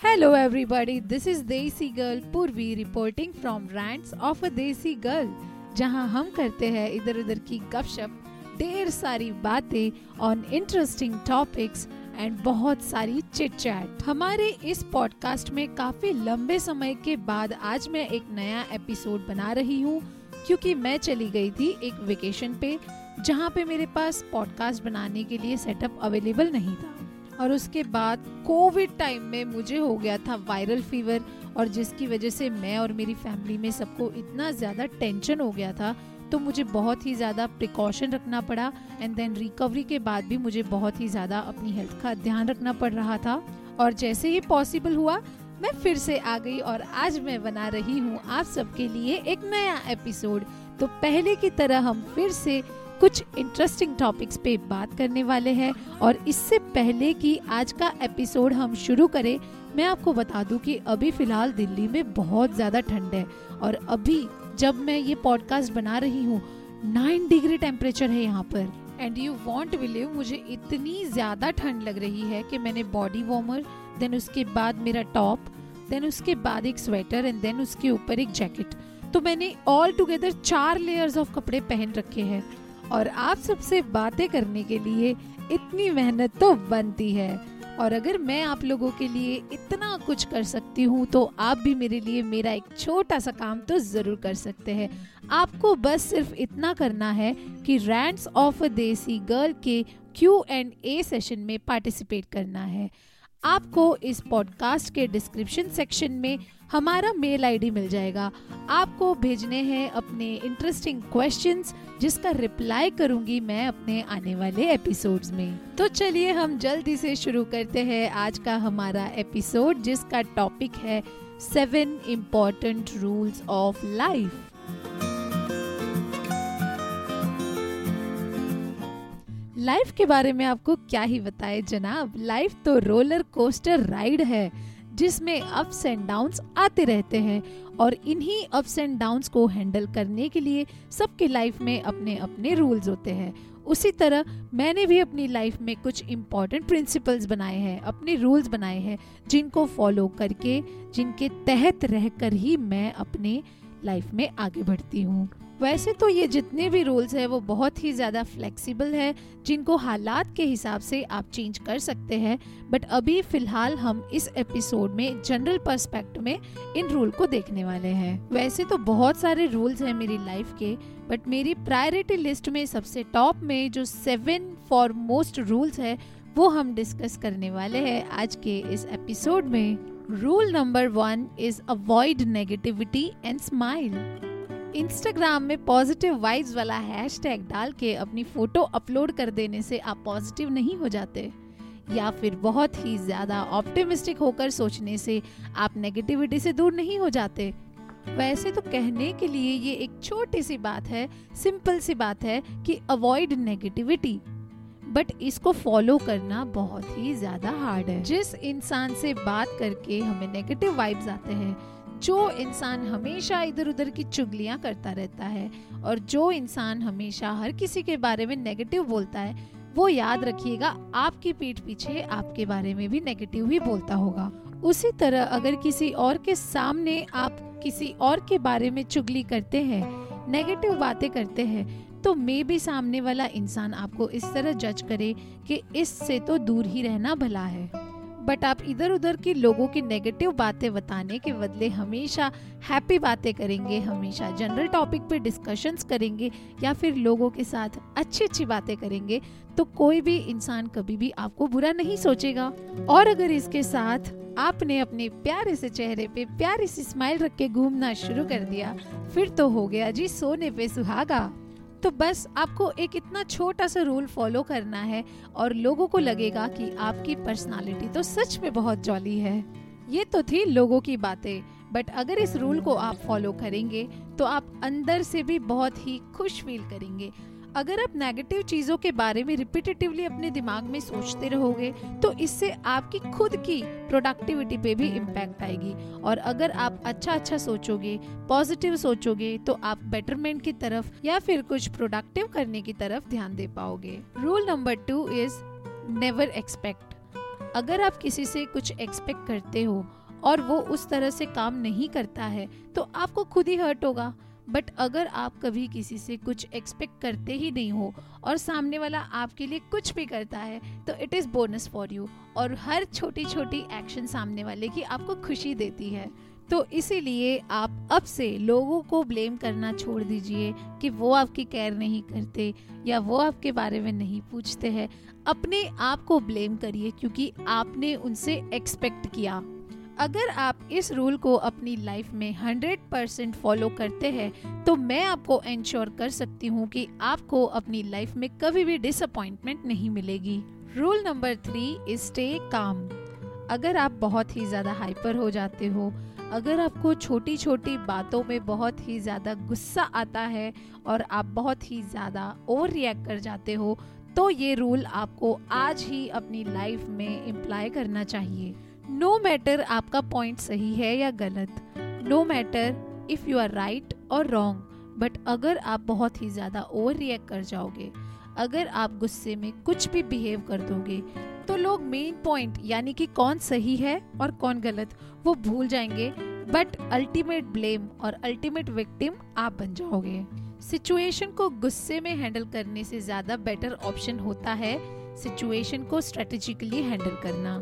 Hello, everybody. This is Desi Girl Purvi reporting from Rants of a Desi Girl, जहाँ हम करते हैं इधर उधर की गपशप ढेर सारी बातें ऑन इंटरेस्टिंग टॉपिक्स एंड बहुत सारी चिट चैट हमारे इस पॉडकास्ट में काफ़ी लंबे समय के बाद आज मैं एक नया एपिसोड बना रही हूँ क्योंकि मैं चली गई थी एक वेकेशन पे जहाँ पे मेरे पास पॉडकास्ट बनाने के लिए सेटअप अवेलेबल नहीं था और उसके बाद कोविड टाइम में मुझे हो गया था वायरल फीवर और जिसकी वजह से मैं और मेरी फैमिली में सबको इतना ज़्यादा टेंशन हो गया था तो मुझे बहुत ही ज़्यादा प्रिकॉशन रखना पड़ा एंड देन रिकवरी के बाद भी मुझे बहुत ही ज़्यादा अपनी हेल्थ का ध्यान रखना पड़ रहा था। और जैसे ही पॉसिबल हुआ, मैं फिर से आ गई और आज मैं बना रही हूँ आप सबके लिए एक नया एपिसोड तो पहले की तरह हम फिर से कुछ इंटरेस्टिंग टॉपिक्स पे बात करने वाले हैं और इससे पहले कि आज का एपिसोड हम शुरू करें, मैं आपको बता दूँ कि अभी फ़िलहाल दिल्ली में बहुत ज़्यादा ठंड है और अभी जब मैं ये पॉडकास्ट बना रही हूँ नाइन डिग्री टेम्परेचर है यहाँ पर। एंड यू वॉन्ट बिलीव मुझे इतनी ज़्यादा ठंड लग रही है कि मैंने बॉडी वार्मर देन उसके बाद मेरा टॉप देन उसके बाद एक स्वेटर एंड देन उसके ऊपर एक जैकेट तो मैंने ऑल टुगेदर चार लेयर्स ऑफ़ कपड़े पहन रखे हैं। और आप सबसे बातें करने के लिए इतनी मेहनत तो बनती है। और अगर मैं आप लोगों के लिए इतना कुछ कर सकती हूँ तो आप भी मेरे लिए मेरा एक छोटा सा काम तो ज़रूर कर सकते हैं। आपको बस सिर्फ़ इतना करना है कि रैंड्स ऑफ़ देसी गर्ल के क्यू एंड ए सेशन में पार्टिसिपेट करना है। आपको इस पॉडकास्ट के डिस्क्रिप्शन सेक्शन में हमारा मेल आईडी मिल जाएगा। आपको भेजने हैं अपने इंटरेस्टिंग क्वेश्चंस जिसका रिप्लाई करूँगी मैं अपने आने वाले एपिसोड्स में। तो चलिए हम जल्दी से शुरू करते हैं आज का हमारा एपिसोड जिसका टॉपिक है seven important rules of life life के बारे में आपको क्या ही बताए जनाब? लाइफ तो रोलर कोस्टर राइड है, जिसमें अप्स एंड डाउन्स आते रहते हैं और इन्हीं अप्स एंड डाउन्स को हैंडल करने के लिए सबके लाइफ में अपने अपने रूल्स होते हैं। उसी तरह मैंने भी अपनी लाइफ में कुछ इम्पोर्टेंट प्रिंसिपल्स बनाए हैं, अपने रूल्स बनाए हैं, जिनको फॉलो करके, जिनके तहत रहकर ही मैं अपने लाइफ में आगे बढ़ती हूँ। वैसे तो ये जितने भी रूल्स है, वो बहुत ही ज़्यादा फ्लेक्सिबल है, जिनको हालात के हिसाब से आप चेंज कर सकते हैं। बट अभी फ़िलहाल हम इस एपिसोड में जनरल पर्सपेक्ट में इन रूल को देखने वाले हैं। वैसे तो बहुत सारे रूल्स हैं मेरी लाइफ के बट मेरी प्रायोरिटी लिस्ट में सबसे टॉप में जो सेवन फॉर मोस्ट रूल्स है, वो हम डिस्कस करने वाले हैं आज के इस एपिसोड में। Rule number one is avoid negativity and smile Instagram में पॉजिटिव वाइब्स वाला हैशटैग डाल के अपनी फ़ोटो अपलोड कर देने से आप पॉजिटिव नहीं हो जाते। या फिर बहुत ही ज़्यादा ऑप्टिमिस्टिक होकर सोचने से आप नेगेटिविटी से दूर नहीं हो जाते। वैसे तो कहने के लिए ये एक छोटी सी बात है सिंपल सी बात है कि अवॉइड नेगेटिविटी बट इसको फॉलो करना बहुत ही ज़्यादा हार्ड है। जिस इंसान से बात करके हमें नेगेटिव वाइब्स आते हैं जो इंसान हमेशा इधर उधर की चुगलियाँ करता रहता है और जो इंसान हमेशा हर किसी के बारे में नेगेटिव बोलता है, वो याद रखिएगा, आपकी पीठ पीछे आपके बारे में भी नेगेटिव ही बोलता होगा। उसी तरह अगर किसी और के सामने आप किसी और के बारे में चुगली करते हैं नेगेटिव बातें करते हैं तो मे भी सामने वाला इंसान आपको इस तरह जज करे कि इससे तो दूर ही रहना भला है। बट आप इधर उधर के लोगों की नेगेटिव बातें बताने के बदले हमेशा हैप्पी बातें करेंगे, हमेशा जनरल टॉपिक पे डिस्कशंस करेंगे या फिर लोगों के साथ अच्छी अच्छी बातें करेंगे तो कोई भी इंसान कभी भी आपको बुरा नहीं सोचेगा। और अगर इसके साथ आपने अपने प्यारे से चेहरे पे प्यारी सी स्माइल रख के घूमना शुरू कर दिया, फिर तो हो गया जी सोने पे सुहागा। तो बस आपको एक इतना छोटा सा रूल फॉलो करना है और लोगों को लगेगा कि आपकी पर्सनालिटी तो सच में बहुत जॉली है। ये तो थी लोगों की बातें। बट अगर इस रूल को आप फॉलो करेंगे तो आप अंदर से भी बहुत ही खुश फील करेंगे। अगर आप नेगेटिव चीज़ों के बारे में रिपीटेटिवली अपने दिमाग में सोचते रहोगे तो इससे आपकी खुद की प्रोडक्टिविटी पे भी इम्पैक्ट आएगी। और अगर आप अच्छा अच्छा सोचोगे पॉजिटिव सोचोगे तो आप बेटरमेंट की तरफ़ या फिर कुछ प्रोडक्टिव करने की तरफ़ ध्यान दे पाओगे। Rule number two is never expect अगर आप किसी से कुछ एक्सपेक्ट करते हो और वो उस तरह से काम नहीं करता है तो आपको खुद ही हर्ट होगा। बट अगर आप कभी किसी से कुछ एक्सपेक्ट करते ही नहीं हो और सामने वाला आपके लिए कुछ भी करता है तो it is bonus for you और हर छोटी छोटी एक्शन सामने वाले की आपको खुशी देती है। तो इसीलिए आप अब से लोगों को ब्लेम करना छोड़ दीजिए कि वो आपकी केयर नहीं करते या वो आपके बारे में नहीं पूछते हैं। अपने आप को ब्लेम करिए क्योंकि आपने उनसे एक्सपेक्ट किया। अगर आप इस रूल को अपनी लाइफ में 100 परसेंट फॉलो करते हैं तो मैं आपको इंश्योर कर सकती हूँ कि आपको अपनी लाइफ में कभी भी डिसअपॉइंटमेंट नहीं मिलेगी। Rule number three is stay calm अगर आप बहुत ही ज़्यादा हाइपर हो जाते हो, अगर आपको छोटी छोटी बातों में बहुत ही ज़्यादा गुस्सा आता है और आप बहुत ही ज़्यादा ओवर रिएक्ट कर जाते हो तो ये रूल आपको आज ही अपनी लाइफ में इम्प्लाई करना चाहिए। नो मैटर आपका पॉइंट सही है या गलत no matter if you are right और रॉन्ग बट अगर आप बहुत ही ज़्यादा ओवर रिएक्ट कर जाओगे, अगर आप गुस्से में कुछ भी बिहेव कर दोगे तो लोग मेन पॉइंट यानी कि कौन सही है और कौन गलत, वो भूल जाएँगे बट अल्टीमेट ब्लेम और अल्टीमेट विक्टिम आप बन जाओगे। सिचुएशन को गुस्से में हैंडल करने से ज़्यादा बेटर ऑप्शन होता है सिचुएशन को स्ट्रेटेजिकली हैंडल करना।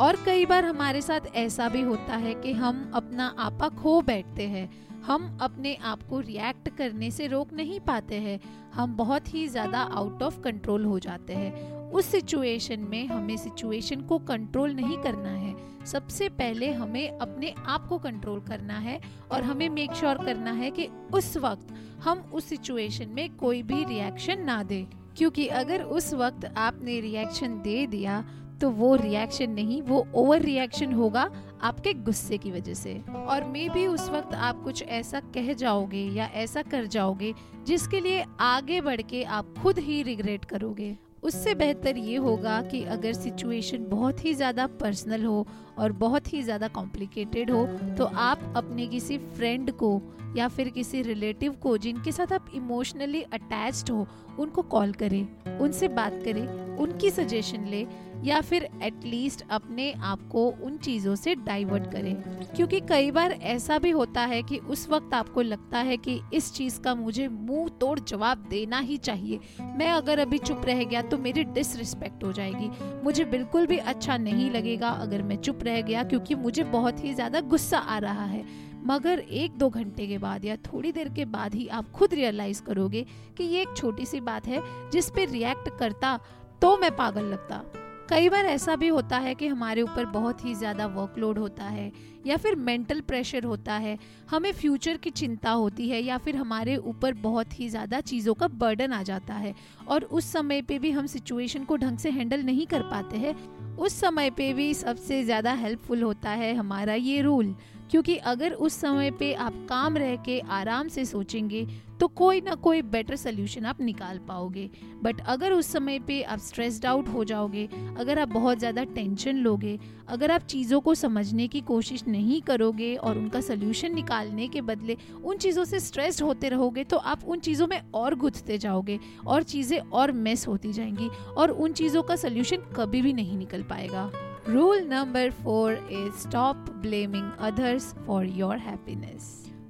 और कई बार हमारे साथ ऐसा भी होता है कि हम अपना आपा खो बैठते हैं। हम अपने आप को रिएक्ट करने से रोक नहीं पाते हैं। हम बहुत ही ज़्यादा आउट ऑफ़ कंट्रोल हो जाते हैं। उस सिचुएशन में हमें सिचुएशन को कंट्रोल नहीं करना है। सबसे पहले हमें अपने आप को कंट्रोल करना है और हमें मेक श्योर sure करना है कि उस वक्त हम उस सिचुएशन में कोई भी रिएक्शन ना दे। क्योंकि अगर उस वक्त आपने रिएक्शन दे दिया तो वो रिएक्शन नहीं, वो ओवर रिएक्शन होगा आपके गुस्से की वजह से। और मे भी उस वक्त आप कुछ ऐसा कह जाओगे या ऐसा कर जाओगे जिसके लिए आगे बढ़ के आप खुद ही रिग्रेट करोगे। उससे बेहतर ये होगा कि अगर सिचुएशन बहुत ही ज़्यादा पर्सनल हो और बहुत ही ज़्यादा कॉम्प्लिकेटेड हो तो आप अपने किसी फ्रेंड को या फिर किसी रिलेटिव को जिनके साथ आप इमोशनली अटैच्ड हो, उनको कॉल करें, उनसे बात करें, उनकी सजेशन ले या फिर एटलीस्ट अपने आप को उन चीज़ों से डाइवर्ट करें। क्योंकि कई बार ऐसा भी होता है कि उस वक्त आपको लगता है कि इस चीज़ का मुझे मुँह तोड़ जवाब देना ही चाहिए। मैं अगर अभी चुप रह गया तो मेरी डिसरिस्पेक्ट हो जाएगी। मुझे बिल्कुल भी अच्छा नहीं लगेगा अगर मैं चुप रह गया क्योंकि मुझे बहुत ही ज़्यादा गुस्सा आ रहा है। मगर एक दो घंटे के बाद या थोड़ी देर के बाद ही आप खुद रियलाइज़ करोगे कि ये एक छोटी सी बात है जिस पर रिएक्ट करता तो मैं पागल लगता। कई बार ऐसा भी होता है कि हमारे ऊपर बहुत ही ज़्यादा वर्कलोड होता है, या फिर मेंटल प्रेशर होता है, हमें फ्यूचर की चिंता होती है, या फिर हमारे ऊपर बहुत ही ज़्यादा चीज़ों का बर्डन आ जाता है और उस समय पे भी हम सिचुएशन को ढंग से हैंडल नहीं कर पाते हैं। उस समय पे भी सबसे ज़्यादा हेल्पफुल होता है हमारा ये रूल क्योंकि अगर उस समय पे आप काम रह के आराम से सोचेंगे तो कोई ना कोई बेटर सोल्यूशन आप निकाल पाओगे। बट अगर उस समय पे आप स्ट्रेस्ड आउट हो जाओगे, अगर आप बहुत ज़्यादा टेंशन लोगे, अगर आप चीज़ों को समझने की कोशिश नहीं करोगे और उनका सोल्यूशन निकालने के बदले उन चीज़ों से स्ट्रेस्ड होते रहोगे तो आप उन चीज़ों में और गुथते जाओगे और चीज़ें और मिस होती जाएँगी और उन चीज़ों का सोल्यूशन कभी भी नहीं निकल पाएगा। Rule number four is stop blaming others for your happiness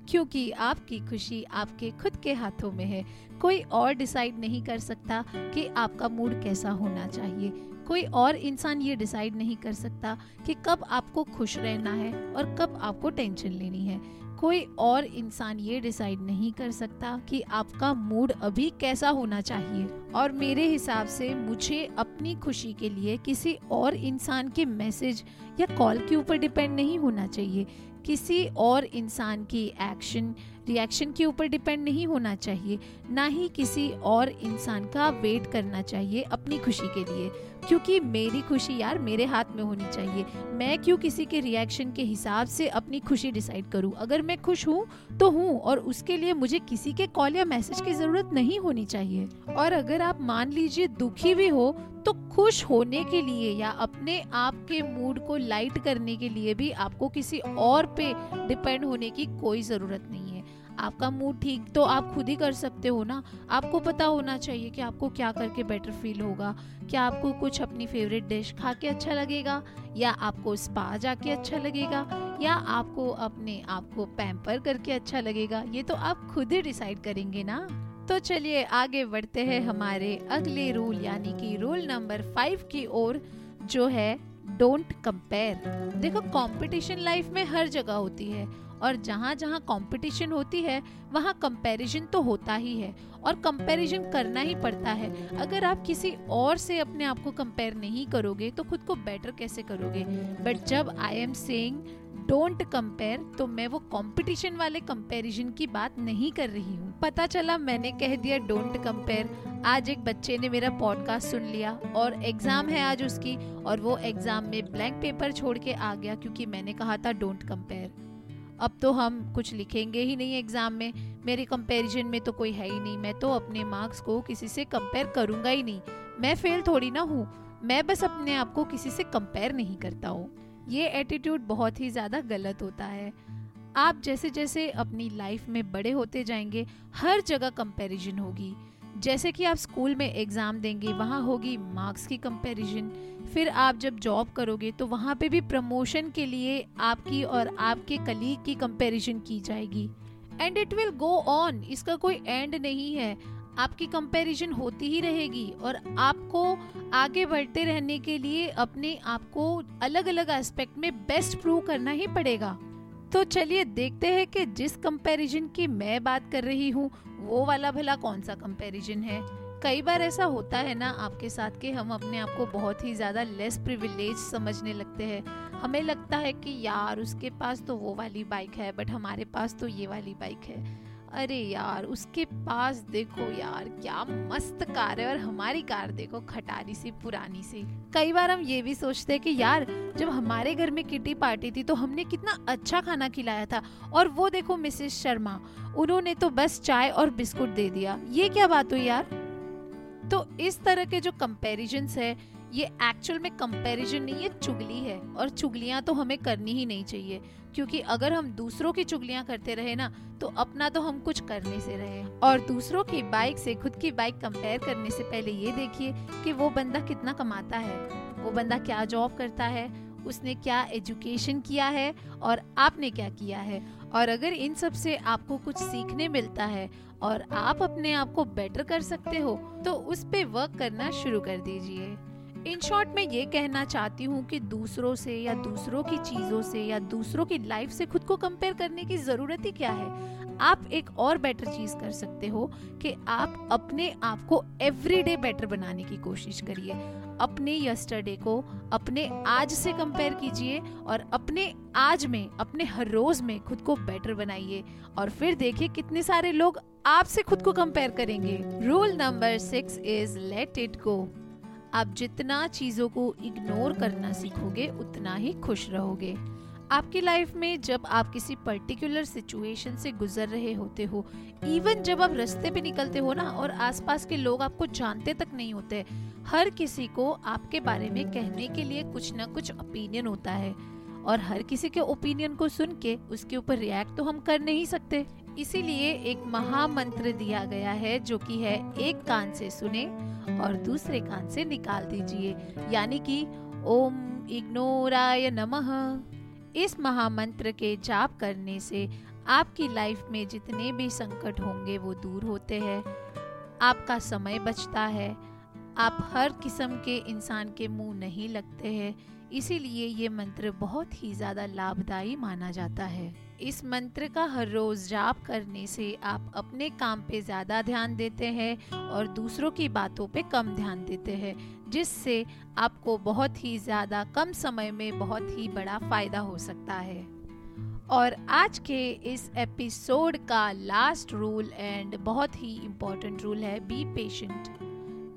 क्योंकि आपकी खुशी आपके खुद के हाथों में है। कोई और डिसाइड नहीं कर सकता कि आपका मूड कैसा होना चाहिए। कोई और इंसान ये डिसाइड नहीं कर सकता कि कब आपको खुश रहना है और कब आपको टेंशन लेनी है। कोई और इंसान ये डिसाइड नहीं कर सकता कि आपका मूड अभी कैसा होना चाहिए। और मेरे हिसाब से मुझे अपनी खुशी के लिए किसी और इंसान के मैसेज या कॉल के ऊपर डिपेंड नहीं होना चाहिए। किसी और इंसान की एक्शन रिएक्शन के ऊपर डिपेंड नहीं होना चाहिए, ना ही किसी और इंसान का वेट करना चाहिए अपनी खुशी के लिए। क्योंकि मेरी खुशी यार मेरे हाथ में होनी चाहिए। मैं क्यों किसी के रिएक्शन के हिसाब से अपनी खुशी डिसाइड करूँ? अगर मैं खुश हूँ तो हूँ, और उसके लिए मुझे किसी के कॉल या मैसेज की ज़रूरत नहीं होनी चाहिए। और अगर आप मान लीजिए दुखी भी हो तो खुश होने के लिए या अपने आप के मूड को लाइट करने के लिए भी आपको किसी और पे डिपेंड होने की कोई ज़रूरत नहीं है। आपका मूड ठीक तो आप खुद ही कर सकते हो ना? आपको पता होना चाहिए कि आपको क्या करके बेटर फील होगा। क्या आपको कुछ अपनी फेवरेट डिश खा के अच्छा लगेगा? या आपको स्पा जाके अच्छा लगेगा? या आपको अपने आप को पैम्पर करके अच्छा लगेगा? ये तो आप खुद ही डिसाइड करेंगे ना? तो चलिए आगे बढ़ते हैं हमारे अगले रूल यानी कि रूल नंबर फाइव की ओर, जो है डोंट कंपेयर देखो कंपटीशन लाइफ में हर जगह होती है। और जहाँ जहाँ कंपटीशन होती है, वहाँ कंपैरिजन तो होता ही है और कंपैरिजन करना ही पड़ता है। अगर आप किसी और से अपने आप को कंपेयर नहीं करोगे तो खुद को बेटर कैसे करोगे? बट जब I am saying don't compare तो मैं वो कंपटीशन वाले कंपैरिजन की बात नहीं कर रही हूँ। पता चला मैंने कह दिया डोंट कंपेयर आज एक बच्चे ने मेरा पॉडकास्ट सुन लिया और एग्ज़ाम है आज उसकी और वो एग्ज़ाम में ब्लैंक पेपर छोड़ के आ गया क्योंकि मैंने कहा था डोंट कंपेयर अब तो हम कुछ लिखेंगे ही नहीं एग्ज़ाम में। मेरे कंपैरिजन में तो कोई है ही नहीं। मैं तो अपने मार्क्स को किसी से कंपेयर करूँगा ही नहीं। मैं फेल थोड़ी ना हूँ। मैं बस अपने आप को किसी से कंपेयर नहीं करता हूँ। ये एटीट्यूड बहुत ही ज़्यादा गलत होता है। आप जैसे जैसे अपनी लाइफ में बड़े होते जाएँगे, हर जगह कंपैरिजन होगी। जैसे कि आप स्कूल में एग्ज़ाम देंगे, वहाँ होगी मार्क्स की कंपैरिजन। फिर आप जब जॉब करोगे तो वहाँ पे भी प्रमोशन के लिए आपकी और आपके कलीग की कंपैरिजन की जाएगी। And it will go on इसका कोई एंड नहीं है। आपकी कंपैरिजन होती ही रहेगी और आपको आगे बढ़ते रहने के लिए अपने आप को अलग अलग एस्पेक्ट में बेस्ट प्रूव करना ही पड़ेगा। तो चलिए देखते हैं कि जिस कंपैरिजन की मैं बात कर रही हूँ, वो वाला भला कौन सा कंपैरिजन है? कई बार ऐसा होता है ना आपके साथ कि हम अपने आप को बहुत ही ज़्यादा लेस प्रिविलेज समझने लगते हैं। हमें लगता है कि यार, उसके पास तो वो वाली बाइक है बट हमारे पास तो ये वाली बाइक है। अरे यार, उसके पास देखो यार, क्या मस्त कार है और हमारी कार देखो, खटारी सी, पुरानी सी। कई बार हम ये भी सोचते हैं कि यार, जब हमारे घर में किटी पार्टी थी तो हमने कितना अच्छा खाना खिलाया था। और वो देखो मिसेस शर्मा, उन्होंने तो बस चाय और बिस्कुट दे दिया। ये क्या बात हुई यार? तो इस तरह के जो कंपेरिजन है ये एक्चुअल में कंपैरिजन नहीं है चुगली है। और चुगलियाँ तो हमें करनी ही नहीं चाहिए। क्योंकि अगर हम दूसरों की चुगलियाँ करते रहे ना तो अपना तो हम कुछ करने से रहे और दूसरों की बाइक से, खुद की बाइक कंपेयर करने से पहले ये देखिए कि वो बंदा कितना कमाता है। वो बंदा क्या जॉब करता है, उसने क्या एजुकेशन किया है, और आपने क्या किया है। और अगर इन सबसे आपको कुछ सीखने मिलता है, और आप अपने आप को बेटर कर सकते हो तो उस पे वर्क करना शुरू कर दीजिए। इन शॉर्ट मैं ये कहना चाहती हूँ कि दूसरों से या दूसरों की चीज़ों से या दूसरों की लाइफ से खुद को कंपेयर करने की ज़रूरत ही क्या है? आप एक और बेटर चीज़ कर सकते हो कि आप अपने आप को एवरीडे बेटर बनाने की कोशिश करिए। अपने यस्टरडे को अपने आज से कंपेयर कीजिए और अपने आज में, अपने हर रोज में खुद को बेटर बनाइए और फिर देखिए कितने सारे लोग आपसे खुद को कंपेयर करेंगे। Rule number six is let it go आप जितना चीज़ों को इग्नोर करना सीखोगे, उतना ही खुश रहोगे। आपकी लाइफ में जब आप किसी पर्टिकुलर सिचुएशन से गुजर रहे होते हो इवन जब आप रास्ते पे निकलते हो ना, और आसपास के लोग आपको जानते तक नहीं होते, हर किसी को आपके बारे में कहने के लिए कुछ ना कुछ ओपिनियन होता है। और हर किसी के ओपिनियन को सुन के उसके ऊपर रिएक्ट तो हम कर नहीं सकते। इसीलिए एक महामंत्र दिया गया है, जो कि है, एक कान से सुने और दूसरे कान से निकाल दीजिए। यानी कि, ओम इग्नोराय नमः। इस महामंत्र के जाप करने से आपकी लाइफ में जितने भी संकट होंगे, वो दूर होते हैं। आपका समय बचता है। आप हर किस्म के इंसान के मुँह नहीं लगते हैं। इसीलिए ये मंत्र बहुत ही ज़्यादा लाभदायी माना जाता है। इस मंत्र का हर रोज जाप करने से आप अपने काम पे ज़्यादा ध्यान देते हैं और दूसरों की बातों पे कम ध्यान देते हैं, जिससे आपको बहुत ही ज़्यादा कम समय में बहुत ही बड़ा फ़ायदा हो सकता है। और आज के इस एपिसोड का लास्ट रूल एंड बहुत ही इम्पोर्टेंट रूल है बी पेशेंट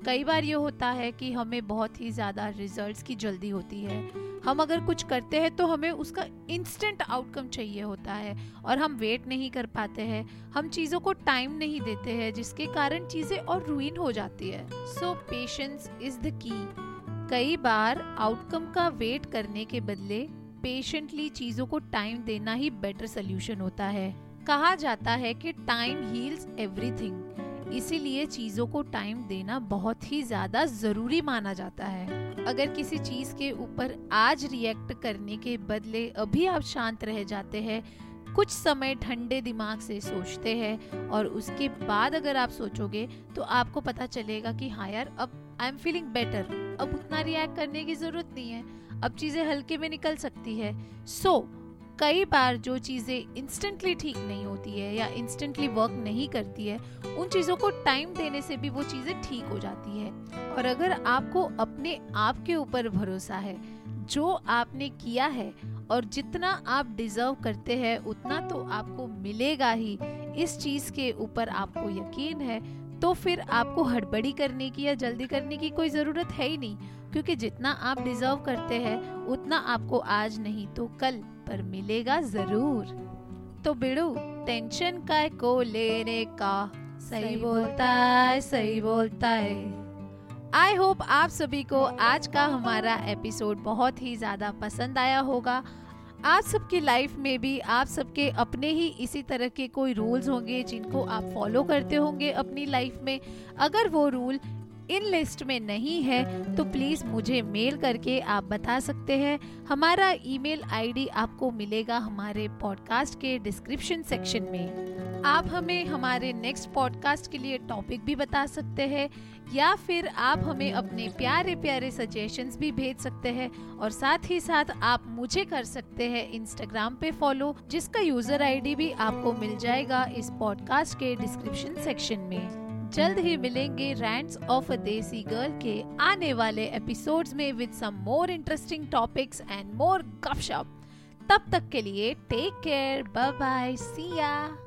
कई बार ये होता है कि हमें बहुत ही ज़्यादा रिजल्ट्स की जल्दी होती है। हम अगर कुछ करते हैं तो हमें उसका इंस्टेंट आउटकम चाहिए होता है और हम वेट नहीं कर पाते हैं। हम चीज़ों को टाइम नहीं देते हैं, जिसके कारण चीज़ें और रुइन हो जाती है। सो पेशेंस इज़ द की कई बार आउटकम का वेट करने के बदले पेशेंटली चीज़ों को टाइम देना ही बेटर सोल्यूशन होता है। कहा जाता है कि टाइम हील्स एवरीथिंग इसीलिए चीज़ों को टाइम देना बहुत ही ज़्यादा ज़रूरी माना जाता है। अगर किसी चीज़ के ऊपर आज रिएक्ट करने के बदले अभी आप शांत रह जाते हैं कुछ समय ठंडे दिमाग से सोचते हैं और उसके बाद अगर आप सोचोगे तो आपको पता चलेगा कि हाँ यार अब आई एम फीलिंग बेटर अब उतना रिएक्ट करने की ज़रूरत नहीं है। अब चीज़ें हल्के में निकल सकती है। सो so, कई बार जो चीज़ें इंस्टेंटली ठीक नहीं होती है या इंस्टेंटली वर्क नहीं करती है, उन चीज़ों को टाइम देने से भी वो चीज़ें ठीक हो जाती है। और अगर आपको अपने आप के ऊपर भरोसा है, जो आपने किया है और जितना आप डिजर्व करते हैं, उतना तो आपको मिलेगा ही। इस चीज़ के ऊपर आपको यकीन है तो फिर आपको हड़बड़ी करने की या जल्दी करने की कोई ज़रूरत है ही नहीं, क्योंकि जितना आप डिजर्व करते हैं, उतना आपको आज नहीं तो कल। पर मिलेगा ज़रूर। तो बिड़ू टेंशन का को लेने का? सही बोलता है सही बोलता है आई होप आप सभी को आज का हमारा एपिसोड बहुत ही ज़्यादा पसंद आया होगा। आप सबकी लाइफ में भी आप सबके अपने ही इसी तरह के कोई रूल्स होंगे जिनको आप फॉलो करते होंगे अपनी लाइफ में। अगर वो रूल इन लिस्ट में नहीं है तो प्लीज़ मुझे मेल करके आप बता सकते हैं। हमारा ईमेल आईडी आपको मिलेगा हमारे पॉडकास्ट के डिस्क्रिप्शन सेक्शन में। आप हमें हमारे नेक्स्ट पॉडकास्ट के लिए टॉपिक भी बता सकते हैं, या फिर आप हमें अपने प्यारे प्यारे सजेशंस भी भेज सकते हैं, और साथ ही साथ आप मुझे कर सकते हैं इंस्टाग्राम पे फॉलो जिसका यूज़र आईडी भी आपको मिल जाएगा इस पॉडकास्ट के डिस्क्रिप्शन सेक्शन में। जल्द ही मिलेंगे रैंड्स ऑफ़ अ देसी गर्ल के आने वाले एपिसोड्स में with some more interesting topics and more gupshup तब तक के लिए take care bye bye see ya